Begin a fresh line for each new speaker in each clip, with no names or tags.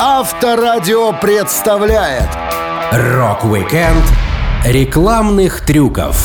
Авторадио представляет
Рок-викенд рекламных трюков.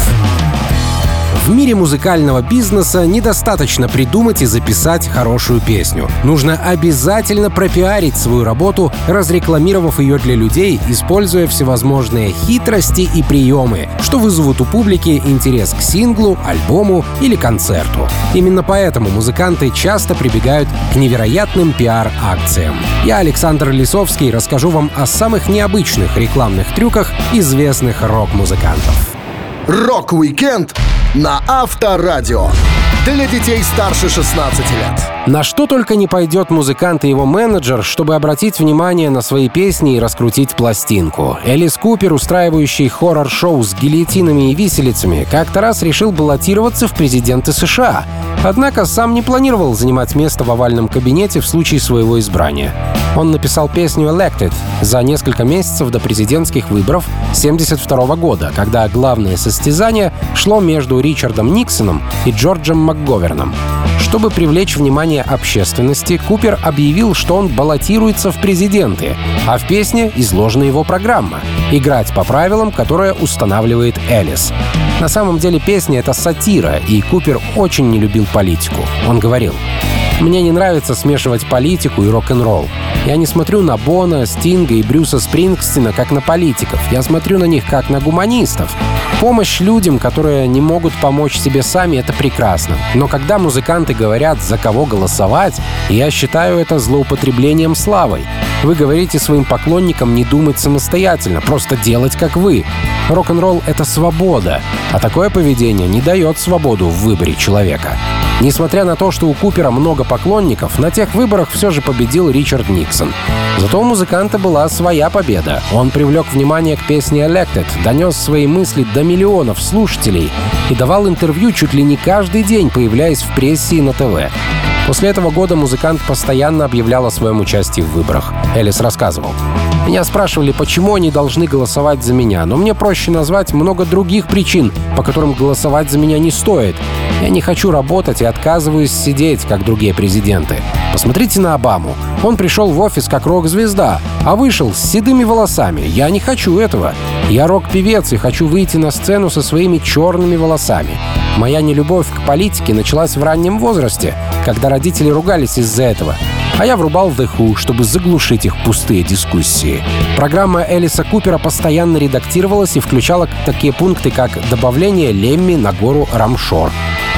В мире музыкального бизнеса недостаточно придумать и записать хорошую песню. Нужно обязательно пропиарить свою работу, разрекламировав ее для людей, используя всевозможные хитрости и приемы, что вызовут у публики интерес к синглу, альбому или концерту. Именно поэтому музыканты часто прибегают к невероятным пиар-акциям. Я, Александр Лисовский, расскажу вам о самых необычных рекламных трюках известных рок-музыкантов.
Рок-викенд на Авторадио. Для детей старше 16 лет.
На что только не пойдет музыкант и его менеджер, чтобы обратить внимание на свои песни и раскрутить пластинку. Элис Купер, устраивающий хоррор-шоу с гильотинами и виселицами, как-то раз решил баллотироваться в президенты США. Однако сам не планировал занимать место в овальном кабинете в случае своего избрания. Он написал песню «Elected» за несколько месяцев до президентских выборов 1972 года, когда главное состязание шло между Ричардом Никсоном и Джорджем МакГоверном. Чтобы привлечь внимание общественности, Купер объявил, что он баллотируется в президенты, а в песне изложена его программа — играть по правилам, которые устанавливает Элис. На самом деле песня — это сатира, и Купер очень не любил политику. Он говорил, мне не нравится смешивать политику и рок-н-ролл. Я не смотрю на Бона, Стинга и Брюса Спрингстина как на политиков. Я смотрю на них как на гуманистов. Помощь людям, которые не могут помочь себе сами, это прекрасно. Но когда музыканты говорят, за кого голосовать, я считаю это злоупотреблением славой. Вы говорите своим поклонникам не думать самостоятельно, просто делать как вы. Рок-н-ролл — это свобода, а такое поведение не дает свободу в выборе человека. Несмотря на то, что у Купера много поклонников, на тех выборах все же победил Ричард Никсон. Зато у музыканта была своя победа. Он привлек внимание к песне «Elected», донес свои мысли до миллионов слушателей и давал интервью чуть ли не каждый день, появляясь в прессе и на ТВ. После этого года музыкант постоянно объявлял о своем участии в выборах. Элис рассказывал. Меня спрашивали, почему они должны голосовать за меня, но мне проще назвать много других причин, по которым голосовать за меня не стоит. Я не хочу работать и отказываюсь сидеть, как другие президенты. Посмотрите на Обаму. Он пришел в офис как рок-звезда, а вышел с седыми волосами. Я не хочу этого. Я рок-певец и хочу выйти на сцену со своими черными волосами. Моя нелюбовь к политике началась в раннем возрасте, когда родители ругались из-за этого. А я врубал The Who, чтобы заглушить их пустые дискуссии. Программа Элиса Купера постоянно редактировалась и включала такие пункты, как добавление Лемми на гору Рамшор,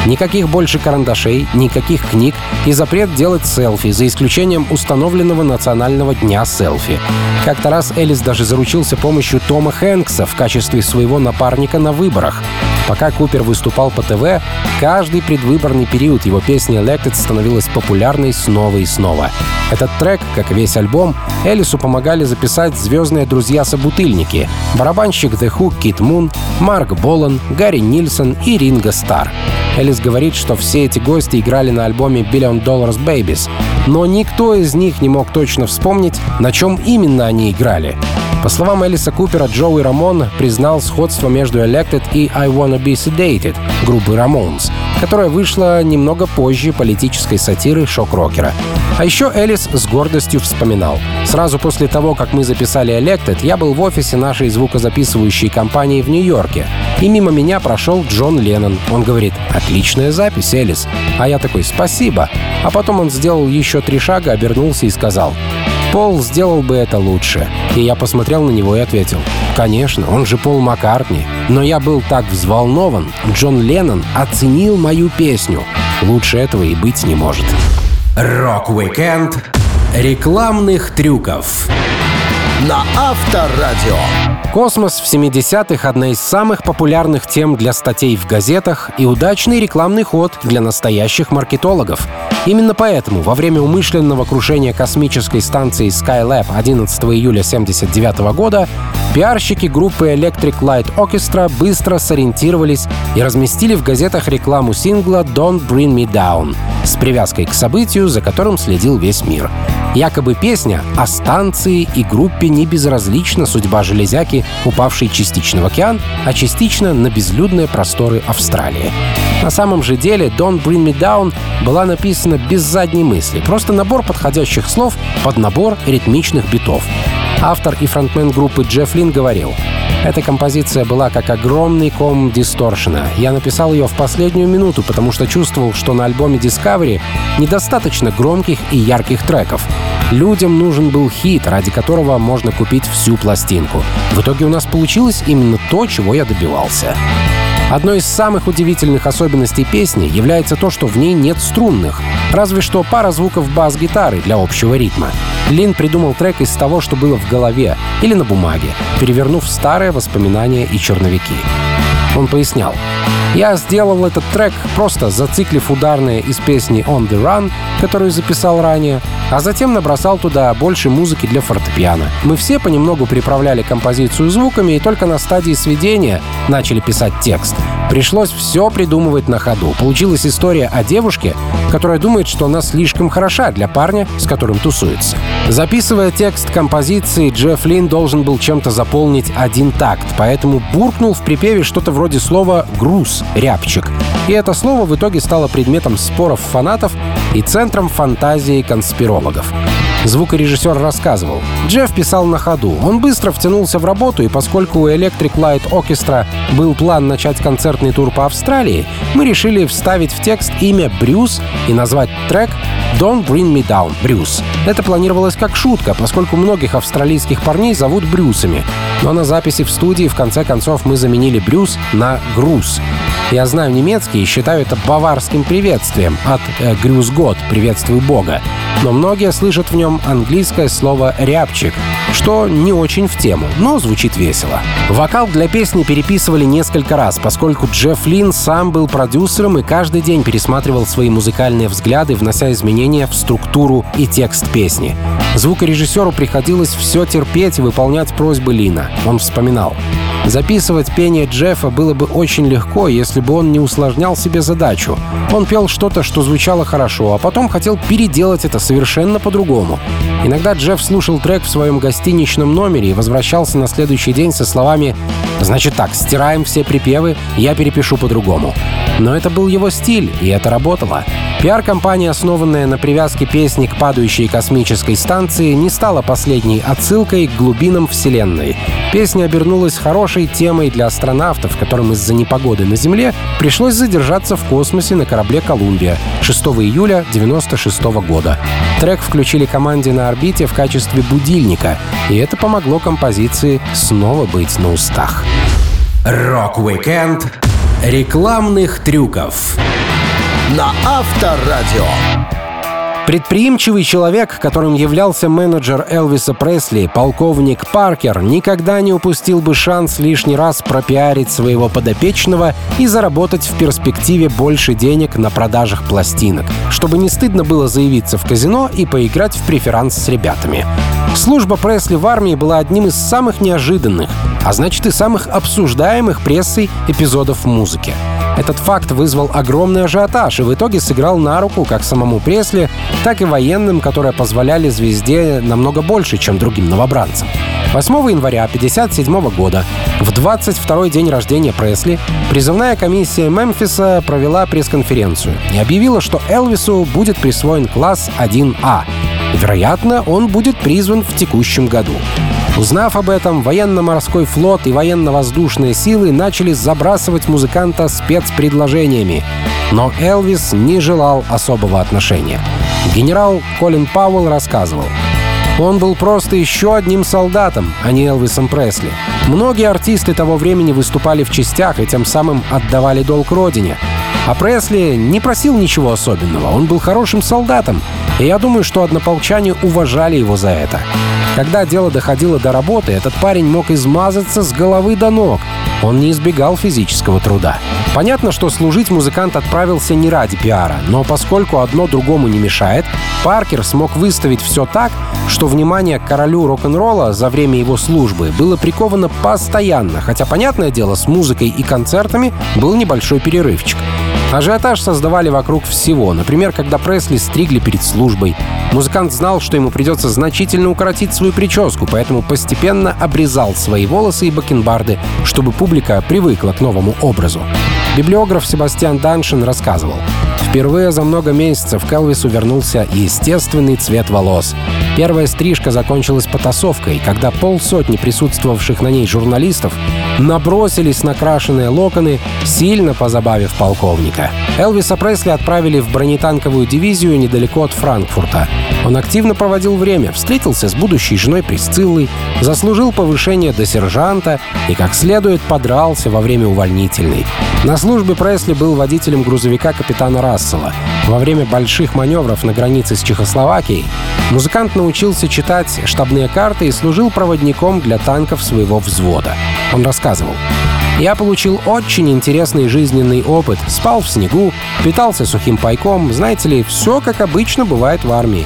Никаких больше карандашей, никаких книг и запрет делать селфи, за исключением установленного национального дня селфи. Как-то раз Элис даже заручился помощью Тома Хэнкса в качестве своего напарника на выборах. Пока Купер выступал по ТВ, каждый предвыборный период его песни «Elected» становилась популярной снова и снова. Этот трек, как и весь альбом, Элису помогали записать звездные друзья-собутыльники — барабанщик The Who Кит Мун, Марк Болан, Гарри Нильсон и Ринго Стар. Элис говорит, что все эти гости играли на альбоме Billion Dollars Babies, но никто из них не мог точно вспомнить, на чем именно они играли. По словам Элиса Купера, Джоуи Рамон признал сходство между Elected и I Wanna Be Sedated группы Ramones, которая вышла немного позже политической сатиры шок-рокера. А еще Элис с гордостью вспоминал. Сразу после того, как мы записали Elected, я был в офисе нашей звукозаписывающей компании в Нью-Йорке. И мимо меня прошел Джон Леннон. Он говорит, отличная запись, Элис. А я такой, спасибо. А потом он сделал еще три шага, обернулся и сказал, Пол сделал бы это лучше. И я посмотрел на него и ответил, конечно, он же Пол Маккартни. Но я был так взволнован, Джон Леннон оценил мою песню. Лучше этого и быть не может.
Рок-викенд рекламных трюков
на Авторадио.
Космос в 70-х — одна из самых популярных тем для статей в газетах и удачный рекламный ход для настоящих маркетологов. Именно поэтому во время умышленного крушения космической станции Skylab 11 июля 1979 года пиарщики группы Electric Light Orchestra быстро сориентировались и разместили в газетах рекламу сингла «Don't Bring Me Down» с привязкой к событию, за которым следил весь мир. Якобы песня о станции и группе не безразлична судьба железяки, упавшей частично в океан, а частично на безлюдные просторы Австралии. На самом же деле «Don't Bring Me Down» была написана без задней мысли, просто набор подходящих слов под набор ритмичных битов. Автор и фронтмен группы Джефф Лин говорил, эта композиция была как огромный ком дисторшена. Я написал ее в последнюю минуту, потому что чувствовал, что на альбоме Discovery недостаточно громких и ярких треков. Людям нужен был хит, ради которого можно купить всю пластинку. В итоге у нас получилось именно то, чего я добивался. Одной из самых удивительных особенностей песни является то, что в ней нет струнных, разве что пара звуков бас-гитары для общего ритма. Лин придумал трек из того, что было в голове или на бумаге, перевернув старые воспоминания и черновики. Он пояснял. Я сделал этот трек, просто зациклив ударные из песни «On the Run», которую записал ранее, а затем набросал туда больше музыки для фортепиано. Мы все понемногу приправляли композицию звуками и только на стадии сведения начали писать текст. Пришлось все придумывать на ходу. Получилась история о девушке, которая думает, что она слишком хороша для парня, с которым тусуется. Записывая текст композиции, Джефф Лин должен был чем-то заполнить один такт, поэтому буркнул в припеве что-то вроде слова «груз», «рябчик». И это слово в итоге стало предметом споров фанатов и центром фантазии конспирологов. Звукорежиссер рассказывал. Джефф писал на ходу. Он быстро втянулся в работу, и поскольку у Electric Light Orchestra был план начать концертный тур по Австралии, мы решили вставить в текст имя Брюс и назвать трек «Don't Bring Me Down, Брюс». Это планировалось как шутка, поскольку многих австралийских парней зовут Брюсами. Но на записи в студии в конце концов мы заменили Брюс на Груз. Я знаю немецкий и считаю это баварским приветствием от э, «Грюз год» — «Приветствуй Бога». Но многие слышат в нем английское слово «рябчик», что не очень в тему, но звучит весело. Вокал для песни переписывали несколько раз, поскольку Джефф Лин сам был продюсером и каждый день пересматривал свои музыкальные взгляды, внося изменения в структуру и текст песни. Звукорежиссеру приходилось все терпеть и выполнять просьбы Лина. Он вспоминал. Записывать пение Джеффа было бы очень легко, если бы он не усложнял себе задачу. Он пел что-то, что звучало хорошо, а потом хотел переделать это совершенно по-другому. Иногда Джефф слушал трек в своем гостиничном номере и возвращался на следующий день со словами «Значит так, стираем все припевы, я перепишу по-другому». Но это был его стиль, и это работало. Пиар-компания, основанная на привязке песни к падающей космической станции, не стала последней отсылкой к глубинам Вселенной. Песня обернулась хорошей темой для астронавтов, которым из-за непогоды на Земле пришлось задержаться в космосе на корабле «Колумбия» 6 июля 1996 года. Трек включили команде на орбите в качестве будильника, и это помогло композиции снова быть на устах.
Рок-викенд рекламных трюков
на Авторадио.
Предприимчивый человек, которым являлся менеджер Элвиса Пресли, полковник Паркер, никогда не упустил бы шанс лишний раз пропиарить своего подопечного и заработать в перспективе больше денег на продажах пластинок, чтобы не стыдно было заявиться в казино и поиграть в преферанс с ребятами. Служба Пресли в армии была одним из самых неожиданных, а значит и самых обсуждаемых прессой эпизодов в музыке. Этот факт вызвал огромный ажиотаж и в итоге сыграл на руку как самому Пресли, так и военным, которые позволяли звезде намного больше, чем другим новобранцам. 8 января 1957 года, в 22-й день рождения Пресли, призывная комиссия Мемфиса провела пресс-конференцию и объявила, что Элвису будет присвоен класс 1А. Вероятно, он будет призван в текущем году. Узнав об этом, военно-морской флот и военно-воздушные силы начали забрасывать музыканта спецпредложениями. Но Элвис не желал особого отношения. Генерал Колин Пауэлл рассказывал. Он был просто еще одним солдатом, а не Элвисом Пресли. Многие артисты того времени выступали в частях и тем самым отдавали долг родине. А Пресли не просил ничего особенного, он был хорошим солдатом, и я думаю, что однополчане уважали его за это. Когда дело доходило до работы, этот парень мог измазаться с головы до ног. Он не избегал физического труда. Понятно, что служить музыкант отправился не ради пиара, но поскольку одно другому не мешает, Паркер смог выставить все так, что внимание к королю рок-н-ролла за время его службы было приковано постоянно, хотя, понятное дело, с музыкой и концертами был небольшой перерывчик. Ажиотаж создавали вокруг всего. Например, когда Пресли стригли перед службой. Музыкант знал, что ему придется значительно укоротить свою прическу, поэтому постепенно обрезал свои волосы и бакенбарды, чтобы публика привыкла к новому образу. Библиограф Себастьян Даншин рассказывал. Впервые за много месяцев Элвису вернулся естественный цвет волос. Первая стрижка закончилась потасовкой, когда полсотни присутствовавших на ней журналистов набросились на крашеные локоны, сильно позабавив полковника. Элвиса Пресли отправили в бронетанковую дивизию недалеко от Франкфурта. Он активно проводил время, встретился с будущей женой Присциллой, заслужил повышение до сержанта и как следует подрался во время увольнительной. На службе Пресли был водителем грузовика капитана Рассела. Во время больших маневров на границе с Чехословакией музыкант научился читать штабные карты и служил проводником для танков своего взвода. Он рассказывал. Я получил очень интересный жизненный опыт. Спал в снегу, питался сухим пайком. Знаете ли, все как обычно бывает в армии.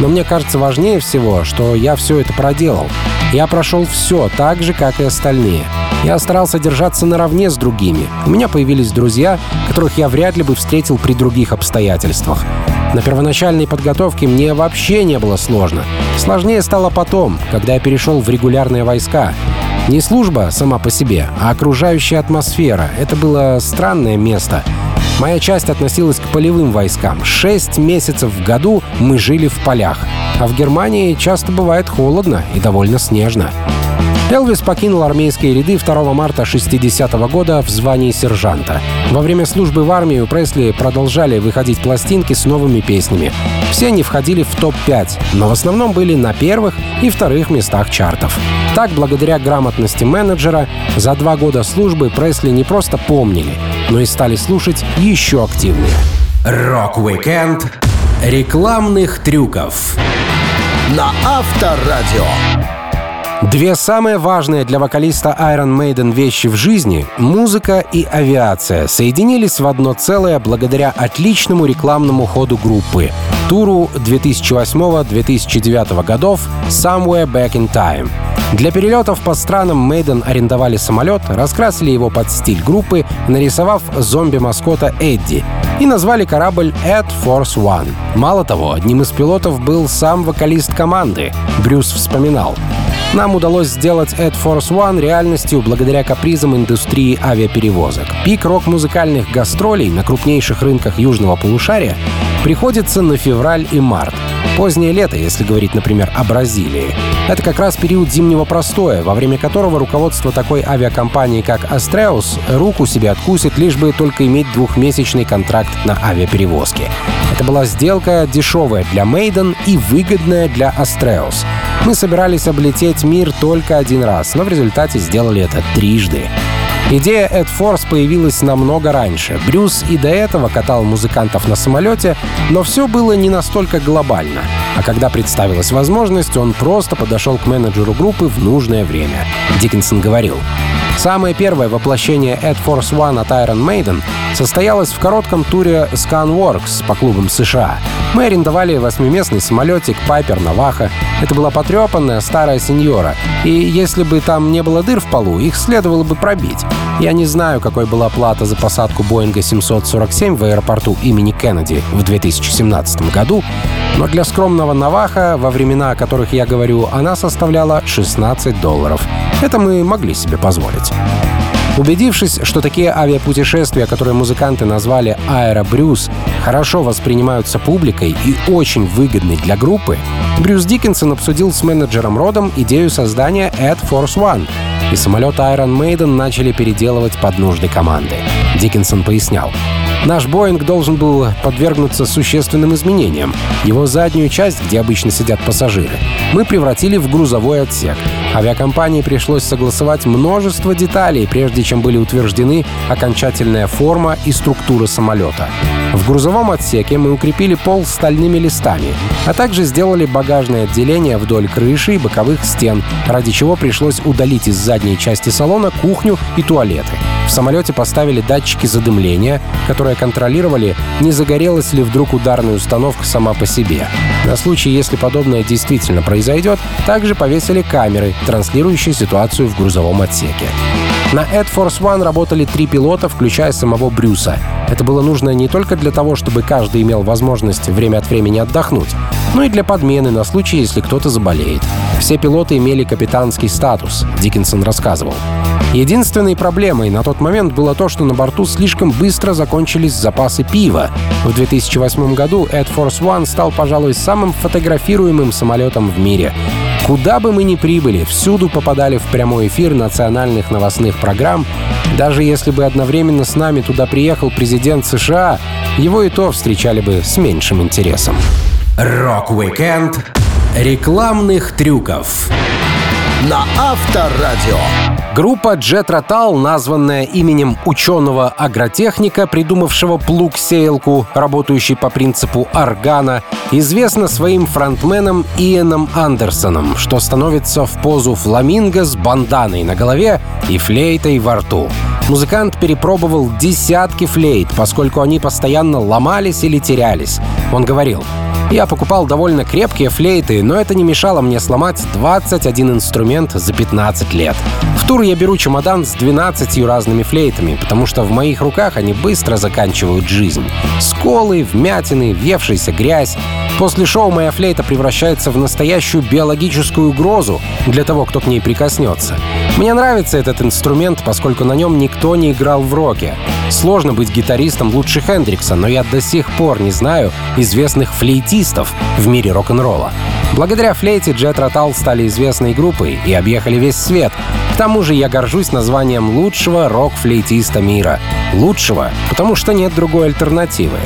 Но мне кажется важнее всего, что я все это проделал. Я прошел все так же, как и остальные. Я старался держаться наравне с другими. У меня появились друзья, которых я вряд ли бы встретил при других обстоятельствах. На первоначальной подготовке мне вообще не было сложно. Сложнее стало потом, когда я перешел в регулярные войска. Не служба сама по себе, а окружающая атмосфера. Это было странное место. Моя часть относилась к полевым войскам. Шесть месяцев в году мы жили в полях. А в Германии часто бывает холодно и довольно снежно. Элвис покинул армейские ряды 2 марта 60 -го года в звании сержанта. Во время службы в армии Пресли продолжали выходить пластинки с новыми песнями. Все они входили в топ-5, но в основном были на первых и вторых местах чартов. Так, благодаря грамотности менеджера, за два года службы Пресли не просто помнили, но и стали слушать еще активнее.
Рок-викенд рекламных трюков
на Авторадио.
Две самые важные для вокалиста Iron Maiden вещи в жизни — музыка и авиация — соединились в одно целое благодаря отличному рекламному ходу группы — туру 2008-2009 годов «Somewhere Back in Time». Для перелетов по странам Мейден арендовали самолет, раскрасили его под стиль группы, нарисовав зомби-маскота Эдди, и назвали корабль Air Force One. Мало того, одним из пилотов был сам вокалист команды. Брюс вспоминал. Нам удалось сделать Air Force One реальностью благодаря капризам индустрии авиаперевозок. Пик рок-музыкальных гастролей на крупнейших рынках южного полушария приходится на февраль и март. Позднее лето, если говорить, например, о Бразилии. Это как раз период зимнего простоя, во время которого руководство такой авиакомпании, как Astreus, руку себе откусит, лишь бы только иметь двухмесячный контракт на авиаперевозки. Это была сделка дешевая для Maiden и выгодная для Astreus. Мы собирались облететь мир только один раз, но в результате сделали это трижды. Идея Эд Форс появилась намного раньше. Брюс и до этого катал музыкантов на самолете, но все было не настолько глобально. А когда представилась возможность, он просто подошел к менеджеру группы в нужное время. Диккенсон говорил, Самое первое воплощение Ed Force One от Iron Maiden состоялось в коротком туре Scanworks по клубам США. Мы арендовали восьмиместный самолетик Piper Navajo. Это была потрепанная старая сеньора. И если бы там не было дыр в полу, их следовало бы пробить. Я не знаю, какой была плата за посадку Боинга 747 в аэропорту имени Кеннеди в 2017 году, но для скромного Наваха, во времена, о которых я говорю, она составляла 16 долларов. Это мы могли себе позволить. Убедившись, что такие авиапутешествия, которые музыканты назвали «Аэробрюс», хорошо воспринимаются публикой и очень выгодны для группы, Брюс Диккенсон обсудил с менеджером Родом идею создания Ad Force One, и самолет Iron Maiden начали переделывать под нужды команды. Диккенсон пояснял. Наш Боинг должен был подвергнуться существенным изменениям. Его заднюю часть, где обычно сидят пассажиры, мы превратили в грузовой отсек. Авиакомпании пришлось согласовать множество деталей, прежде чем были утверждены окончательная форма и структура самолета. В грузовом отсеке мы укрепили пол стальными листами, а также сделали багажное отделение вдоль крыши и боковых стен, ради чего пришлось удалить из задней части салона кухню и туалеты. В самолете поставили датчики задымления, которые контролировали, не загорелась ли вдруг ударная установка сама по себе. На случай, если подобное действительно произойдет, также повесили камеры, транслирующие ситуацию в грузовом отсеке. На Air Force One работали три пилота, включая самого Брюса. Это было нужно не только для того, чтобы каждый имел возможность время от времени отдохнуть, но и для подмены на случай, если кто-то заболеет. Все пилоты имели капитанский статус, Диккенсон рассказывал. Единственной проблемой на тот момент было то, что на борту слишком быстро закончились запасы пива. В 2008 году Ed Force One стал, пожалуй, самым фотографируемым самолетом в мире. Куда бы мы ни прибыли, всюду попадали в прямой эфир национальных новостных программ. Даже если бы одновременно с нами туда приехал президент США, его и то встречали бы с меньшим интересом.
Рок-викенд рекламных трюков
на Авторадио.
Группа Jet Rotal, названная именем ученого-агротехника, придумавшего плуг-сеялку, работающий по принципу органа, известна своим фронтменом Иэном Андерсоном, что становится в позу фламинго с банданой на голове и флейтой во рту. Музыкант перепробовал десятки флейт, поскольку они постоянно ломались или терялись. Он говорил, я покупал довольно крепкие флейты, но это не мешало мне сломать 21 инструмент за 15 лет. В тур я беру чемодан с 12 разными флейтами, потому что в моих руках они быстро заканчивают жизнь. Сколы, вмятины, въевшаяся грязь. После шоу моя флейта превращается в настоящую биологическую угрозу для того, кто к ней прикоснется. Мне нравится этот инструмент, поскольку на нем никто не играл в роке. Сложно быть гитаристом лучше Хендрикса, но я до сих пор не знаю известных флейтистов в мире рок-н-ролла. Благодаря флейте Jet Rotal стали известной группой и объехали весь свет. К тому же я горжусь названием лучшего рок-флейтиста мира. Лучшего, потому что нет другой альтернативы.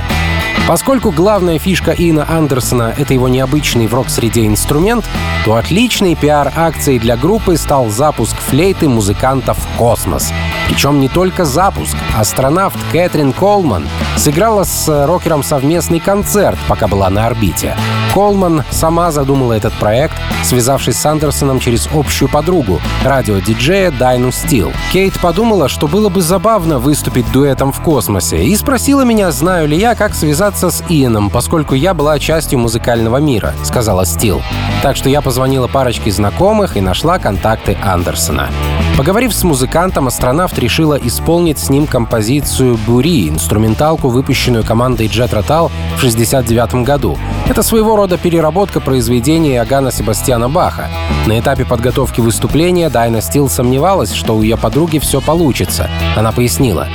Поскольку главная фишка Ина Андерсона — это его необычный в рок-среде инструмент, то отличной пиар-акцией для группы стал запуск флейты музыкантов в космос. Причем не только запуск. Астронавт Кэтрин Колман сыграла с рокером совместный концерт, пока была на орбите. Колман сама задумала этот проект, связавшись с Андерсоном через общую подругу, радиодиджея Дайну Стил. Кейт подумала, что было бы забавно выступить дуэтом в космосе, и спросила меня, знаю ли я, как связаться с Иэном, поскольку я была частью музыкального мира, сказала Стил. Так что я позвонила парочке знакомых и нашла контакты Андерсона. Поговорив с музыкантом, астронавт решила исполнить с ним композицию «Бури», инструменталку, выпущенную командой Jet Rotal в 1969 году. Это своего рода переработка произведения Иоганна Себастьяна Баха. На этапе подготовки выступления Дайна Стил сомневалась, что у ее подруги все получится. Она пояснила.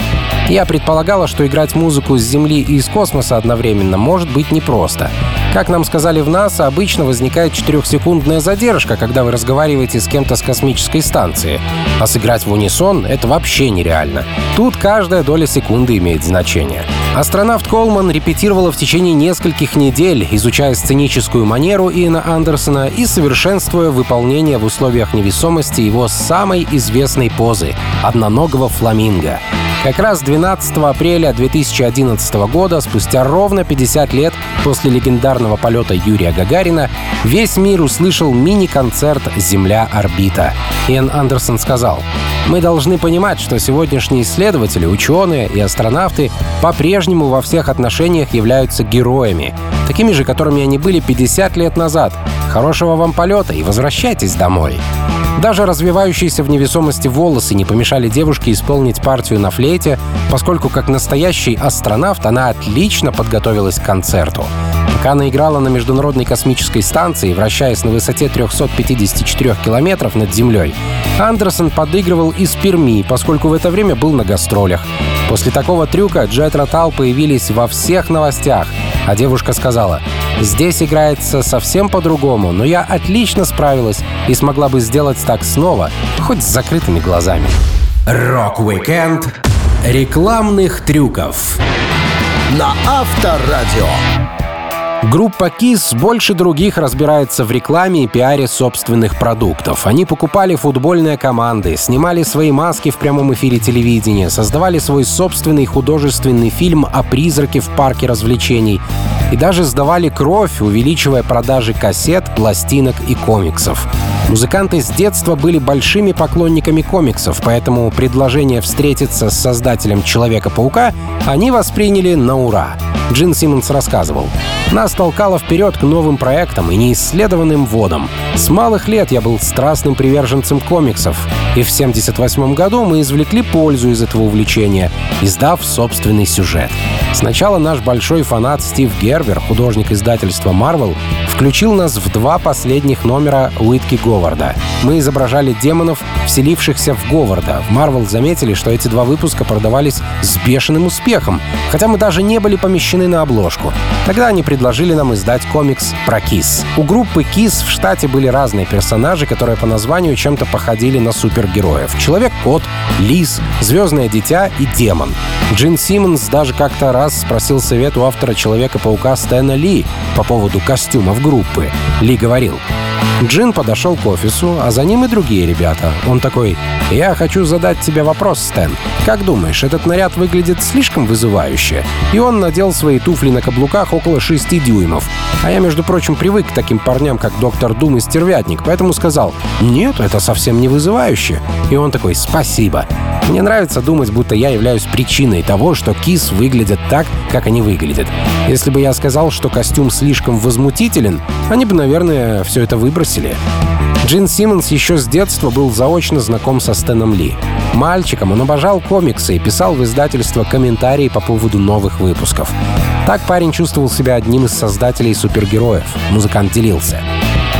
Я предполагала, что играть музыку с Земли и из космоса одновременно может быть непросто. Как нам сказали в НАСА, обычно возникает четырехсекундная задержка, когда вы разговариваете с кем-то с космической станции. А сыграть в унисон — это вообще нереально. Тут каждая доля секунды имеет значение. Астронавт Колман репетировала в течение нескольких недель, изучая сценическую манеру Иэна Андерсона и совершенствуя выполнение в условиях невесомости его самой известной позы — одноногого фламинго. Как раз 12 апреля 2011 года, спустя ровно 50 лет после легендарного полета Юрия Гагарина, весь мир услышал мини-концерт «Земля-орбита». Иэн Андерсон сказал, «Мы должны понимать, что сегодняшние исследователи, ученые и астронавты по-прежнему во всех отношениях являются героями, такими же, которыми они были 50 лет назад. Хорошего вам полета и возвращайтесь домой». Даже развивающиеся в невесомости волосы не помешали девушке исполнить партию на флейте, поскольку как настоящий астронавт она отлично подготовилась к концерту. Она играла на Международной космической станции, вращаясь на высоте 354 километров над Землей, Андерсон подыгрывал из Перми, поскольку в это время был на гастролях. После такого трюка Jethro Tull появились во всех новостях, а девушка сказала, «Здесь играется совсем по-другому, но я отлично справилась и смогла бы сделать так снова, хоть с закрытыми глазами».
Рок-викенд рекламных трюков
на Авторадио.
Группа KISS больше других разбирается в рекламе и пиаре собственных продуктов. Они покупали футбольные команды, снимали свои маски в прямом эфире телевидения, создавали свой собственный художественный фильм о призраке в парке развлечений и даже сдавали кровь, увеличивая продажи кассет, пластинок и комиксов. Музыканты с детства были большими поклонниками комиксов, поэтому предложение встретиться с создателем Человека-паука они восприняли на ура. Джин Симмонс рассказывал. Нас толкало вперед к новым проектам и неисследованным водам. С малых лет я был страстным приверженцем комиксов, и в 1978 году мы извлекли пользу из этого увлечения, издав собственный сюжет. Сначала наш большой фанат Стив Гервер, художник издательства Marvel, включил нас в два последних номера Уитки Говарда. Мы изображали демонов, вселившихся в Говарда. В Marvel заметили, что эти два выпуска продавались с бешеным успехом, хотя мы даже не были помещены на обложку. Тогда они предложили нам издать комикс про Кис. У группы Кис в штате были разные персонажи, которые по названию чем-то походили на супергероев. Человек-кот, лис, звездное дитя и демон. Джин Симмонс даже как-то раз спросил совет у автора Человека-паука Стэна Ли по поводу костюмов группы. Ли говорил, Джин подошел к офису, а за ним и другие ребята. Он такой, «Я хочу задать тебе вопрос, Стэн. Как думаешь, этот наряд выглядит слишком вызывающе?» И он надел свои туфли на каблуках около 6 дюймов. А я, между прочим, привык к таким парням, как доктор Дум и Стервятник, поэтому сказал, «Нет, это совсем не вызывающе». И он такой, «Спасибо». Мне нравится думать, будто я являюсь причиной того, что кис выглядят так, как они выглядят. Если бы я сказал, что костюм слишком возмутителен, они бы, наверное, все это выбросили. Джин Симмонс еще с детства был заочно знаком со Стэном Ли. Мальчиком он обожал комиксы и писал в издательство комментарии по поводу новых выпусков. Так парень чувствовал себя одним из создателей супергероев. Музыкант делился.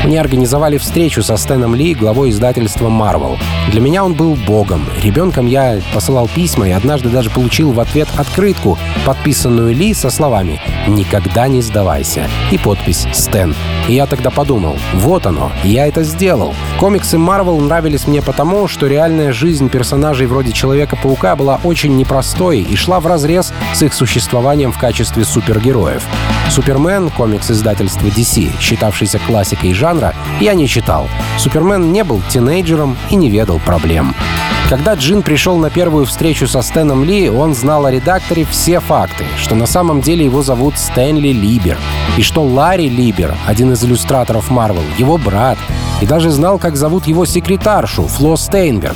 Мне организовали встречу со Стэном Ли, главой издательства Marvel. Для меня он был богом. Ребенком я посылал письма и однажды даже получил в ответ открытку, подписанную Ли со словами «Никогда не сдавайся» и подпись «Стэн». И я тогда подумал, вот оно, я это сделал. Комиксы Marvel нравились мне потому, что реальная жизнь персонажей вроде Человека-паука была очень непростой и шла вразрез с их существованием в качестве супергероев. Супермен, комикс издательства DC, считавшийся классикой жанра, я не читал. Супермен не был тинейджером и не ведал проблем. Когда Джин пришел на первую встречу со Стэном Ли, он знал о редакторе все факты, что на самом деле его зовут Стэнли Либер, и что Ларри Либер, один из иллюстраторов Марвел, его брат, и даже знал, как зовут его секретаршу, Фло Стейнберг.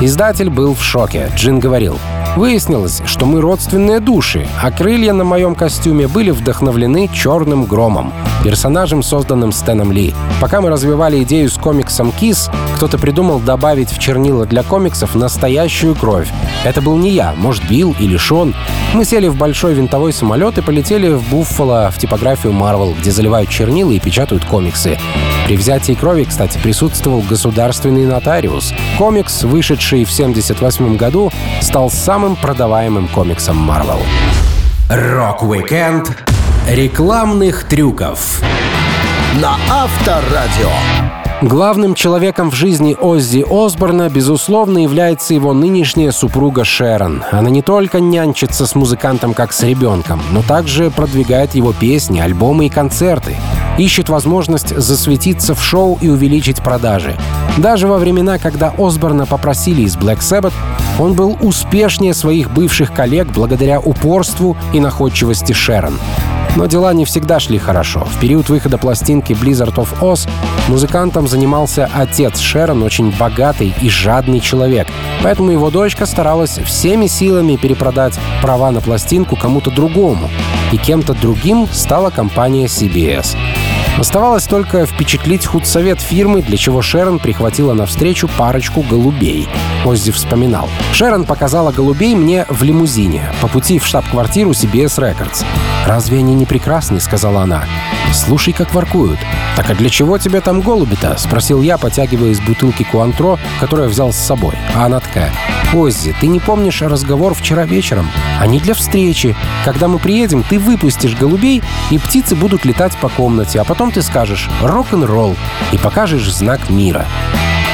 Издатель был в шоке. Джин говорил, Выяснилось, что мы родственные души, а крылья на моем костюме были вдохновлены черным громом, персонажем, созданным Стэном Ли. Пока мы развивали идею с комиксом Кис, кто-то придумал добавить в чернила для комиксов настоящую кровь. Это был не я, может, Билл или Шон. Мы сели в большой винтовой самолет и полетели в Буффало в типографию Marvel, где заливают чернила и печатают комиксы. При взятии крови, кстати, присутствовал государственный нотариус. Комикс, вышедший в 1978 году, стал самым продаваемым комиксом Marvel.
Рок-викенд рекламных трюков
На Авторадио.
Главным человеком в жизни Оззи Осборна, безусловно, является его нынешняя супруга Шерон. Она не только нянчится с музыкантом как с ребенком, но также продвигает его песни, альбомы и концерты. Ищет возможность засветиться в шоу и увеличить продажи. Даже во времена, когда Осборна попросили из Black Sabbath, он был успешнее своих бывших коллег благодаря упорству и находчивости Шерон. Но дела не всегда шли хорошо. В период выхода пластинки Blizzard of Oz музыкантом занимался отец Шерон, очень богатый и жадный человек. Поэтому его дочка старалась всеми силами перепродать права на пластинку кому-то другому. И кем-то другим стала компания CBS. Оставалось только впечатлить худсовет фирмы, для чего Шерон прихватила навстречу парочку голубей. Оззи вспоминал. Шерон показала голубей мне в лимузине, по пути в штаб-квартиру CBS Records. «Разве они не прекрасны?» — сказала она. «Слушай, как воркуют». «Так а для чего тебе там голуби-то?» — спросил я, потягивая из бутылки Куантро, которую взял с собой. А она такая. «Оззи, ты не помнишь разговор вчера вечером? Они для встречи. Когда мы приедем, ты выпустишь голубей, и птицы будут летать по комнате, а потом ты скажешь «рок-н-ролл» и покажешь знак мира.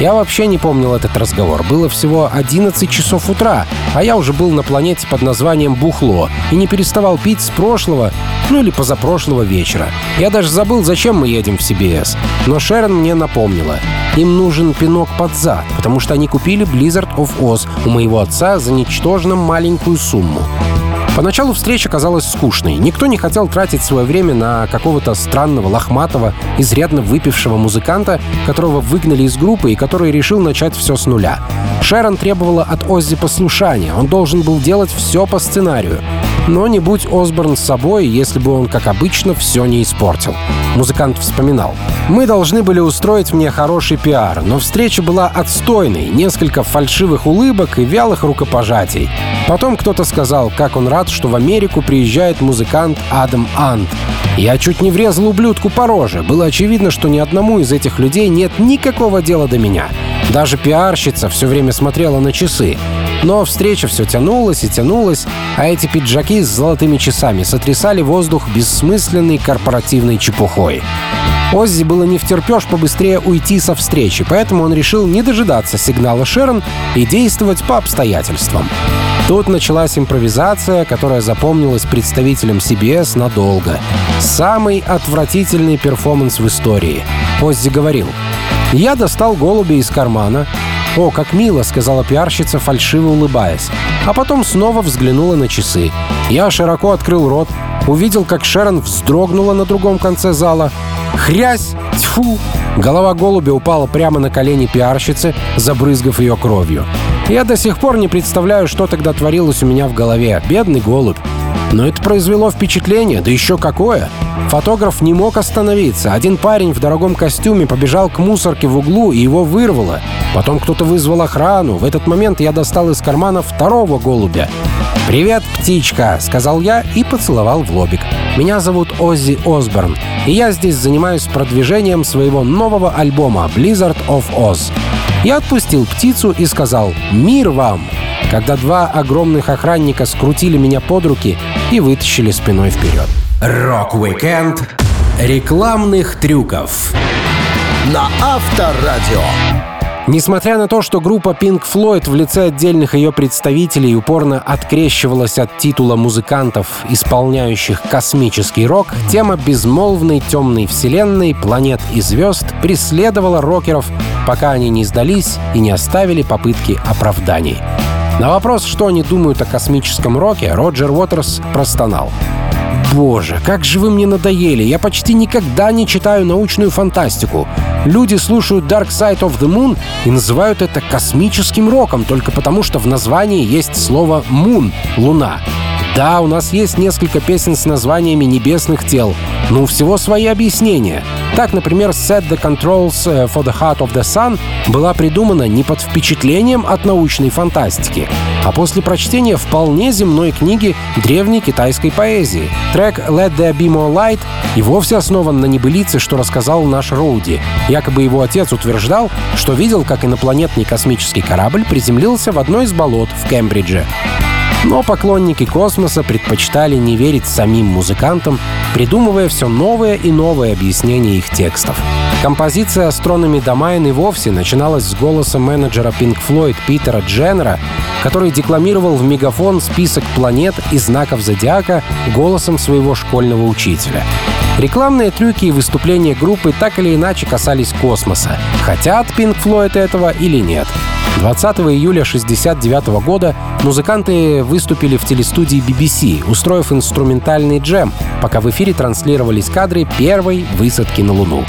Я вообще не помнил этот разговор. Было всего 11 часов утра, а я уже был на планете под названием Бухло и не переставал пить с прошлого, ну или позапрошлого вечера. Я даже забыл, зачем мы едем в CBS. Но Шерон мне напомнила. Им нужен пинок под зад, потому что они купили Blizzard of Oz у моего отца за ничтожно маленькую сумму. Поначалу встреча казалась скучной. Никто не хотел тратить свое время на какого-то странного, лохматого, изрядно выпившего музыканта, которого выгнали из группы и который решил начать все с нуля. Шерон требовала от Оззи послушания. Он должен был делать все по сценарию. Но не будь Осборн с собой, если бы он, как обычно, все не испортил. Музыкант вспоминал. «Мы должны были устроить мне хороший пиар, но встреча была отстойной, несколько фальшивых улыбок и вялых рукопожатий. Потом кто-то сказал, как он рад, что в Америку приезжает музыкант Адам Ант. Я чуть не врезал ублюдку по роже. Было очевидно, что ни одному из этих людей нет никакого дела до меня. Даже пиарщица все время смотрела на часы. Но встреча все тянулась и тянулась, а эти пиджаки с золотыми часами сотрясали воздух бессмысленной корпоративной чепухой. Оззи было не втерпешь побыстрее уйти со встречи, поэтому он решил не дожидаться сигнала Шерон и действовать по обстоятельствам. Тут началась импровизация, которая запомнилась представителям CBS надолго. Самый отвратительный перформанс в истории. Оззи говорил, «Я достал голубя из кармана, «О, как мило!» — сказала пиарщица, фальшиво улыбаясь. А потом снова взглянула на часы. Я широко открыл рот, увидел, как Шерон вздрогнула на другом конце зала. Хрясь! Тьфу! Голова голубя упала прямо на колени пиарщицы, забрызгав ее кровью. Я до сих пор не представляю, что тогда творилось у меня в голове. Бедный голубь. Но это произвело впечатление, да еще какое! Фотограф не мог остановиться. Один парень в дорогом костюме побежал к мусорке в углу и его вырвало. Потом кто-то вызвал охрану. В этот момент я достал из кармана второго голубя. «Привет, птичка!» — сказал я и поцеловал в лобик. «Меня зовут Оззи Осборн, и я здесь занимаюсь продвижением своего нового альбома «Blizzard of Ozz». Я отпустил птицу и сказал «Мир вам!» когда два огромных охранника скрутили меня под руки и вытащили спиной вперед.
Рок-викенд рекламных трюков
на Авторадио.
Несмотря на то, что группа Pink Floyd в лице отдельных ее представителей упорно открещивалась от титула музыкантов, исполняющих космический рок, тема безмолвной темной вселенной, планет и звезд преследовала рокеров, пока они не сдались и не оставили попытки оправданий. На вопрос, что они думают о космическом роке, Роджер Уотерс простонал. Боже, как же вы мне надоели! Я почти никогда не читаю научную фантастику. Люди слушают Dark Side of the Moon и называют это космическим роком только потому, что в названии есть слово «moon» — «луна». Да, у нас есть несколько песен с названиями небесных тел, но у всего свои объяснения. Так, например, Set the Controls э, for the Heart of the Sun была придумана не под впечатлением от научной фантастики, а после прочтения вполне земной книги древней китайской поэзии. Трек Let There Be More Light и вовсе основан на небылице, что рассказал наш Роуди. Якобы его отец утверждал, что видел, как инопланетный космический корабль приземлился в одно из болот в Кембридже. Но поклонники космоса предпочитали не верить самим музыкантам, придумывая все новое и новое объяснение их текстов. Композиция «Астрономи Домайн» и вовсе начиналась с голоса менеджера Pink Floyd Питера Дженнера, который декламировал в мегафон список планет и знаков зодиака голосом своего школьного учителя. Рекламные трюки и выступления группы так или иначе касались космоса, хотят Pink Floyd этого или нет. 20 июля 1969 года музыканты выступили в телестудии BBC, устроив инструментальный джем, пока в эфире транслировались кадры первой высадки на Луну.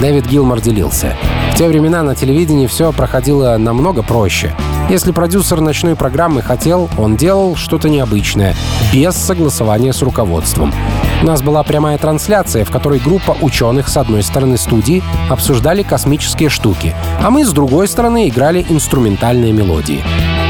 Дэвид Гилмор делился. В те времена на телевидении все проходило намного проще. Если продюсер ночной программы хотел, он делал что-то необычное, без согласования с руководством. У нас была прямая трансляция, в которой группа ученых с одной стороны студии обсуждали космические штуки, а мы с другой стороны играли инструментальные мелодии.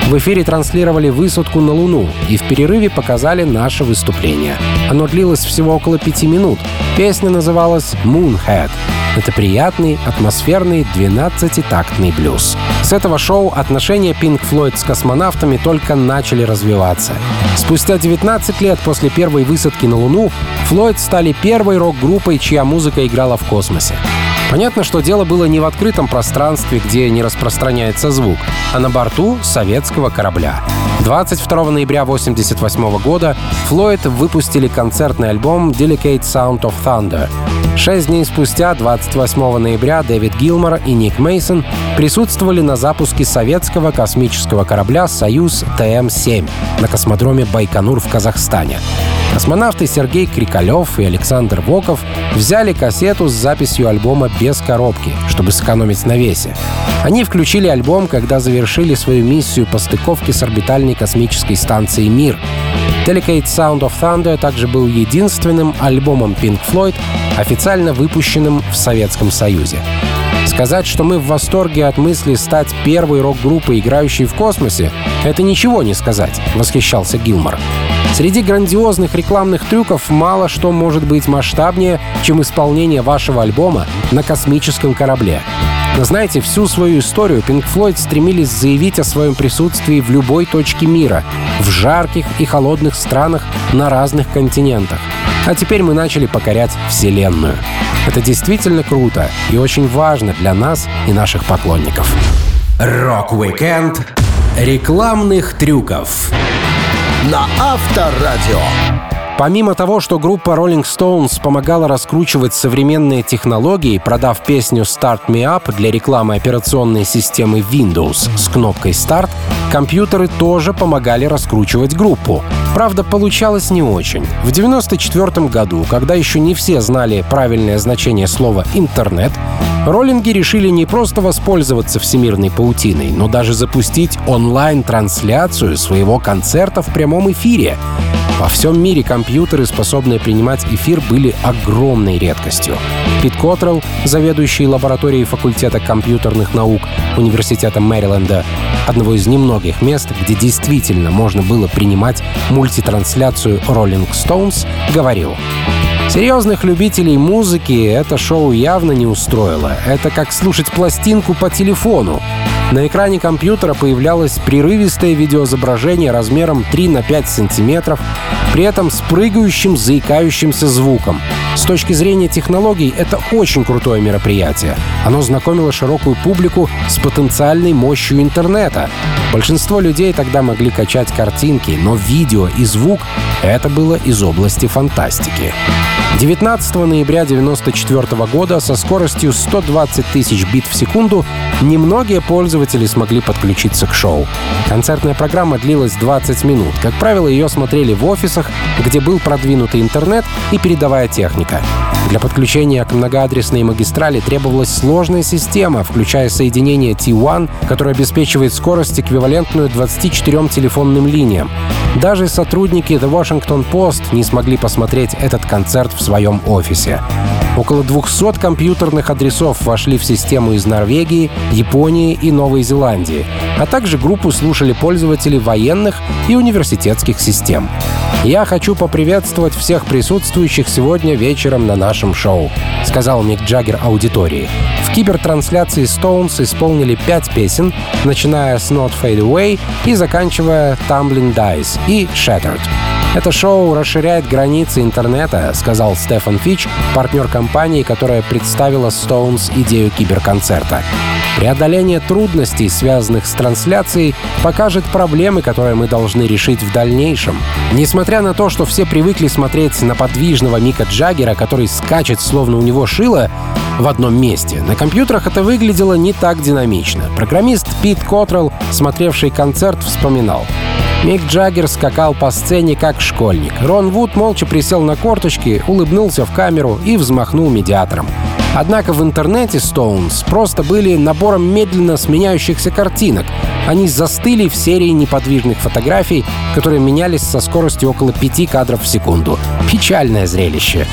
В эфире транслировали высадку на Луну и в перерыве показали наше выступление. Оно длилось всего около пяти минут. Песня называлась «Moonhead». Это приятный, атмосферный 12-тактный блюз. С этого шоу отношения Pink Floyd с космонавтами только начали развиваться. Спустя 19 лет после первой высадки на Луну Флойд стали первой рок-группой, чья музыка играла в космосе. Понятно, что дело было не в открытом пространстве, где не распространяется звук, а на борту советского корабля. 22 ноября 1988 года Флойд выпустили концертный альбом Delicate Sound of Thunder. Шесть дней спустя, 28 ноября, Дэвид Гилмор и Ник Мейсон присутствовали на запуске советского космического корабля «Союз ТМ-7» на космодроме Байконур в Казахстане. Космонавты Сергей Крикалев и Александр Воков взяли кассету с записью альбома без коробки, чтобы сэкономить на весе. Они включили альбом, когда завершили свою миссию по стыковке с орбитальной космической станцией «Мир». Delicate Sound of Thunder также был единственным альбомом Pink Floyd, официально выпущенным в Советском Союзе. Сказать, что мы в восторге от мысли стать первой рок-группой, играющей в космосе, это ничего не сказать, восхищался Гилмор. Среди грандиозных рекламных трюков мало что может быть масштабнее, чем исполнение вашего альбома на космическом корабле. Но знаете, всю свою историю Pink Floyd стремились заявить о своем присутствии в любой точке мира, в жарких и холодных странах на разных континентах. А теперь мы начали покорять Вселенную. Это действительно круто и очень важно для нас и наших поклонников.
Рок-викенд рекламных трюков
на Авторадио.
Помимо того, что группа Rolling Stones помогала раскручивать современные технологии, продав песню Start Me Up для рекламы операционной системы Windows с кнопкой Start, компьютеры тоже помогали раскручивать группу. Правда, получалось не очень. В 1994 году, когда еще не все знали правильное значение слова «интернет», роллинги решили не просто воспользоваться всемирной паутиной, но даже запустить онлайн-трансляцию своего концерта в прямом эфире. Во всем мире компьютеры, способные принимать эфир, были огромной редкостью. Пит Котрелл, заведующий лабораторией факультета компьютерных наук Университета Мэриленда, одного из немногих мест, где действительно можно было принимать мультитрансляцию Rolling Stones, говорил Серьезных любителей музыки это шоу явно не устроило. Это как слушать пластинку по телефону. На экране компьютера появлялось прерывистое видеоизображение размером 3 на 5 сантиметров, при этом с прыгающим, заикающимся звуком. С точки зрения технологий, это очень крутое мероприятие. Оно знакомило широкую публику с потенциальной мощью интернета. Большинство людей тогда могли качать картинки, но видео и звук — это было из области фантастики. 19 ноября 1994 года со скоростью 120 тысяч бит в секунду немногие пользователи смогли подключиться к шоу. Концертная программа длилась 20 минут. Как правило, ее смотрели в офисах, где был продвинутый интернет и передовая техника. Для подключения к многоадресной магистрали требовалась сложная система, включая соединение T1, которое обеспечивает скорость, эквивалентную 24 телефонным линиям. Даже сотрудники The Washington Post не смогли посмотреть этот концерт в своем офисе. Около 200 компьютерных адресов вошли в систему из Норвегии, Японии и Новой Зеландии, а также группу слушали пользователи военных и университетских систем. «Я хочу поприветствовать всех присутствующих сегодня вечером на нашем шоу», — сказал Мик Джаггер аудитории. В кибертрансляции Stones исполнили пять песен, начиная с Not Fade Away и заканчивая Tumbling Dice и Shattered. Это шоу расширяет границы интернета, сказал Стефан Фич, партнер компании, которая представила Stones идею киберконцерта. Преодоление трудностей, связанных с трансляцией, покажет проблемы, которые мы должны решить в дальнейшем. Несмотря на то, что все привыкли смотреть на подвижного Мика Джаггера, который скачет, словно у него шило, в одном месте. На компьютерах это выглядело не так динамично. Программист Пит Котрелл, смотревший концерт, вспоминал. Мик Джаггер скакал по сцене как школьник. Рон Вуд молча присел на корточки, улыбнулся в камеру и взмахнул медиатором. Однако в интернете Stones просто были набором медленно сменяющихся картинок. Они застыли в серии неподвижных фотографий, которые менялись со скоростью около 5 кадров в секунду. Печальное зрелище.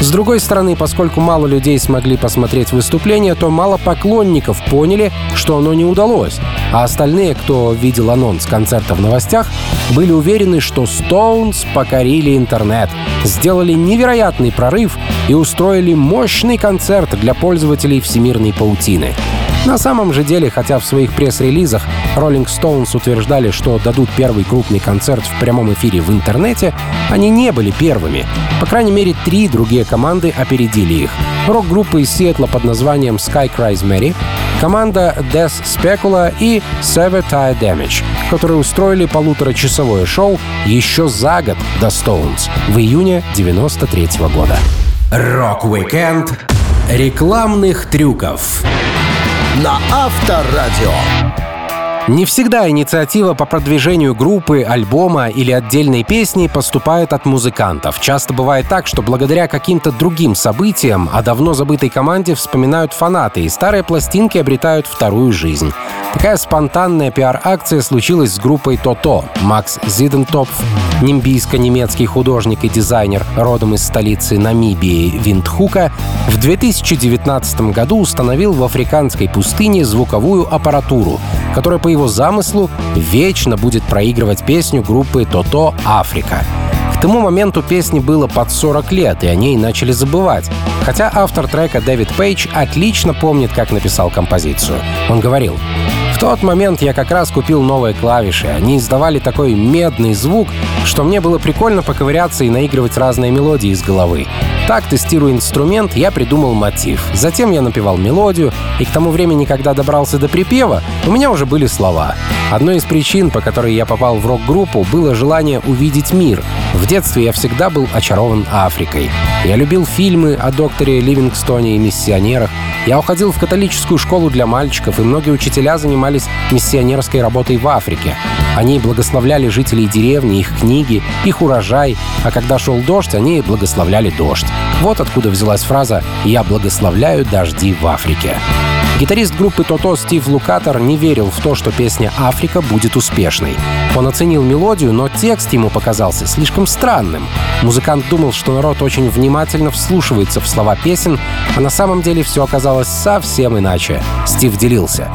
С другой стороны, поскольку мало людей смогли посмотреть выступление, то мало поклонников поняли, что оно не удалось. А остальные, кто видел анонс концерта в новостях, были уверены, что Stones покорили интернет, сделали невероятный прорыв и устроили мощный концерт для пользователей всемирной паутины. На самом же деле, хотя в своих пресс-релизах Rolling Stones утверждали, что дадут первый крупный концерт в прямом эфире в интернете, они не были первыми. По крайней мере, три другие команды опередили их. Рок-группа из Сиэтла под названием Sky Cries Mary, команда Deth Specula и Severe Tire Damage, которые устроили полуторачасовое шоу еще за год до Stones в июне 93 года.
Рок-викенд рекламных трюков
на Авторадио.
Не всегда инициатива по продвижению группы, альбома или отдельной песни поступает от музыкантов. Часто бывает так, что благодаря каким-то другим событиям о давно забытой команде вспоминают фанаты, и старые пластинки обретают вторую жизнь. Такая спонтанная пиар-акция случилась с группой Тото. Макс Зидентопф, нимбийско-немецкий художник и дизайнер, родом из столицы Намибии Виндхука, в 2019 году установил в африканской пустыне звуковую аппаратуру, которая по его замыслу вечно будет проигрывать песню группы Тото «Африка». К тому моменту песне было под 40 лет, и о ней начали забывать. Хотя автор трека Дэвид Пейдж отлично помнит, как написал композицию. Он говорил, тот момент я как раз купил новые клавиши. Они издавали такой медный звук, что мне было прикольно поковыряться и наигрывать разные мелодии из головы. Так, тестируя инструмент, я придумал мотив. Затем я напевал мелодию, и к тому времени, когда добрался до припева, у меня уже были слова. Одной из причин, по которой я попал в рок-группу, было желание увидеть мир. В детстве я всегда был очарован Африкой. Я любил фильмы о докторе Ливингстоне и миссионерах. Я уходил в католическую школу для мальчиков, и многие учителя занимались миссионерской работой в Африке. Они благословляли жителей деревни, их книги, их урожай, а когда шел дождь, они благословляли дождь. Вот откуда взялась фраза «Я благословляю дожди в Африке». Гитарист группы Тото Стив Лукатор не верил в то, что песня «Африка» будет успешной. Он оценил мелодию, но текст ему показался слишком странным. Музыкант думал, что народ очень внимательно вслушивается в слова песен, а на самом деле все оказалось совсем иначе. Стив делился.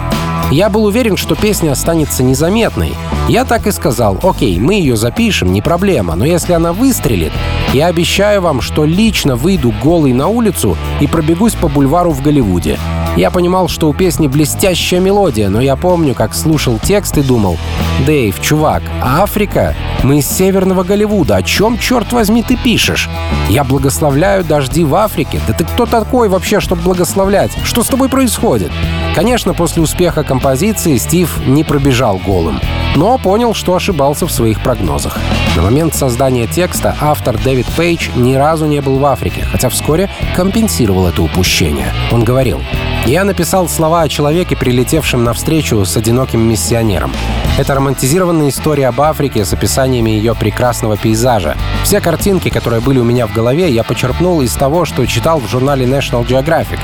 Я был уверен, что песня останется незаметной. Я так и сказал, окей, мы ее запишем, не проблема, но если она выстрелит, я обещаю вам, что лично выйду голый на улицу и пробегусь по бульвару в Голливуде. Я понимал, что у песни блестящая мелодия, но я помню, как слушал текст и думал, «Дэйв, чувак, Африка? Мы из северного Голливуда. О чем, черт возьми, ты пишешь? Я благословляю дожди в Африке. Да ты кто такой вообще, чтобы благословлять? Что с тобой происходит?» Конечно, после успеха композиции Стив не пробежал голым но понял, что ошибался в своих прогнозах. На момент создания текста автор Дэвид Пейдж ни разу не был в Африке, хотя вскоре компенсировал это упущение. Он говорил, «Я написал слова о человеке, прилетевшем навстречу с одиноким миссионером. Это романтизированная история об Африке с описаниями ее прекрасного пейзажа. Все картинки, которые были у меня в голове, я почерпнул из того, что читал в журнале National Geographic.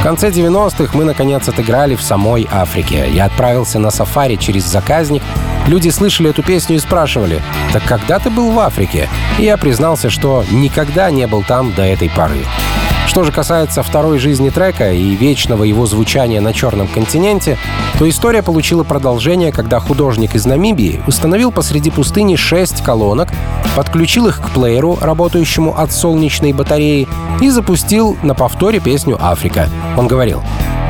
В конце 90-х мы, наконец, отыграли в самой Африке. Я отправился на сафари через заказник. Люди слышали эту песню и спрашивали, «Так когда ты был в Африке?» И я признался, что никогда не был там до этой поры. Что же касается второй жизни трека и вечного его звучания на Черном континенте, то история получила продолжение, когда художник из Намибии установил посреди пустыни шесть колонок, подключил их к плееру, работающему от солнечной батареи, и запустил на повторе песню «Африка». Он говорил,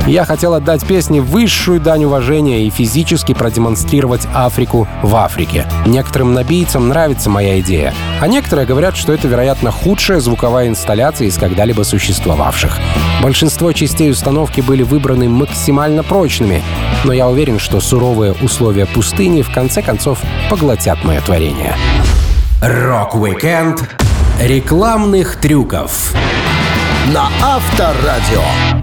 я хотел отдать песне высшую дань уважения и физически продемонстрировать Африку в Африке. Некоторым набийцам нравится моя идея, а некоторые говорят, что это, вероятно, худшая звуковая инсталляция из когда-либо существовавших. Большинство частей установки были выбраны максимально прочными, но я уверен, что суровые условия пустыни в конце концов поглотят мое творение.
Рок-викенд рекламных трюков
на Авторадио.